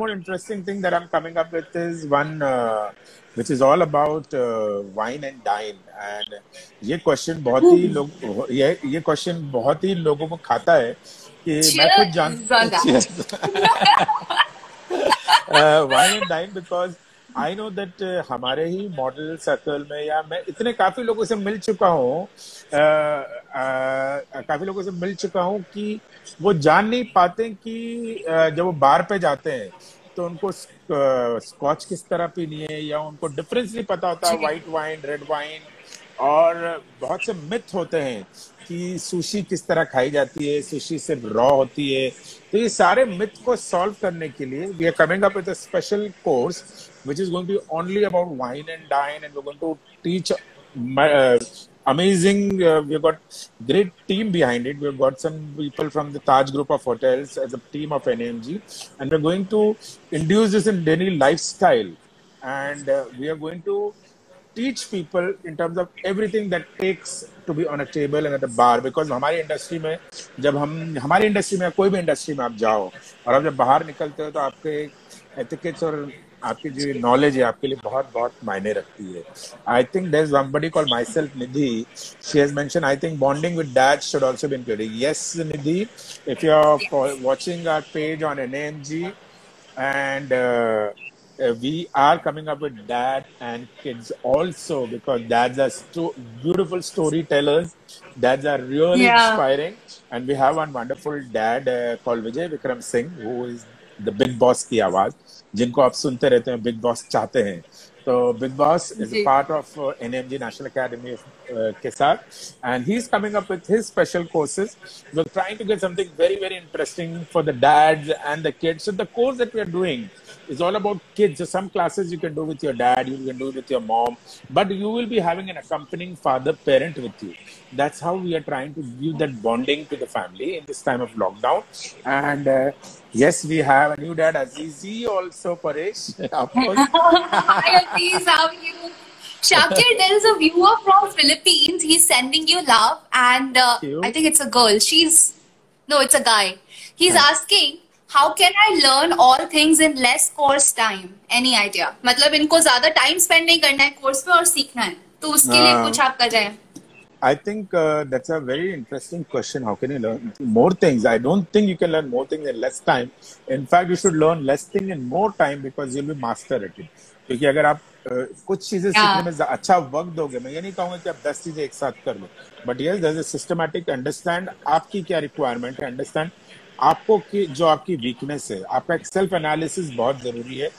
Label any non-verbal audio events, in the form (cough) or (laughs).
more interesting thing that I'm coming up with is one uh, which is all about uh, wine and dine and ये question बहुत ही लोग ये ये question बहुत ही लोगों को खाता है कि मैं खुद जान wine and dine because I know that हमारे ही मॉडल सर्कल में या मैं इतने काफ़ी लोगों से मिल चुका हूँ काफ़ी लोगों से मिल चुका हूँ कि वो जान नहीं पाते कि uh, जब वो बार पे जाते हैं तो उनको स्कॉच uh, किस तरह पीनी है या उनको डिफरेंस नहीं पता होता व्हाइट वाइन रेड वाइन और बहुत से मिथ होते हैं कि सुशी किस तरह खाई जाती है सुशी सिर्फ़ रॉ होती है। तो ये सारे मिथ को सॉल्व करने के लिए we are coming up with a special course which is going to only about wine and dine and we going to teach amazing we have got great team behind it we have got some people from the Taj group of hotels as a team of NMG and we are going to induce this in daily lifestyle and we are going to teach people in terms of everything that takes to be on a table and at a bar because हमारी industry में जब हम हमारी industry में कोई भी industry में आप जाओ और आप जब बाहर निकलते हो तो आपके एथिकेट्स और आपकी जो नॉलेज है आपके लिए बहुत बहुत मायने रखती है I think there is somebody called myself Nidhi she has mentioned I think bonding with dad should also be included yes Nidhi if you are watching our page on NAMG and uh, uh, we are coming up with dad and kids also because dads are sto- beautiful storytellers. Dads are really yeah. inspiring, and we have one wonderful dad uh, called Vijay Vikram Singh, who is the Bigg Boss Ki आवाज Jinko आप sunte rehte हैं Bigg Boss chahte हैं so Bigg Boss is a part of uh, NMG National Academy of uh, Kesar, and he's coming up with his special courses. We're trying to get something very, very interesting for the dads and the kids. So the course that we are doing is all about kids. So some classes you can do with your dad, you can do with your mom, but you will be having an accompanying father parent with you. That's how we are trying to give that bonding to the family in this time of lockdown. And uh, yes, we have a new dad, Azizi, also Paresh, of course. (laughs) Hi, Aziz, how are you? Shakir, there is a viewer from Philippines. He's sending you love, and uh, Cute. I think it's a girl. She's no, it's a guy. He's asking, how can I learn all things in less course time? Any idea? मतलब इनको ज्यादा time spend नहीं करना है course पे और सीखना है तो उसके लिए Uh, कुछ आपका जाए I think uh, that's a very interesting question. How can you learn more things? I don't think you can learn more things in less time. In fact, you should learn less thing in more time because you'll be master at it. क्योंकि अगर आप कुछ चीज़ें सीखने में अच्छा वक्त दोगे मैं ये नहीं कहूँगा कि आप दस चीज़ें एक साथ कर लो but yes a systematic understand आपकी क्या रिक्वायरमेंट है अंडरस्टैंड आपको की जो आपकी वीकनेस है आपका एक सेल्फ एनालिसिस बहुत ज़रूरी है।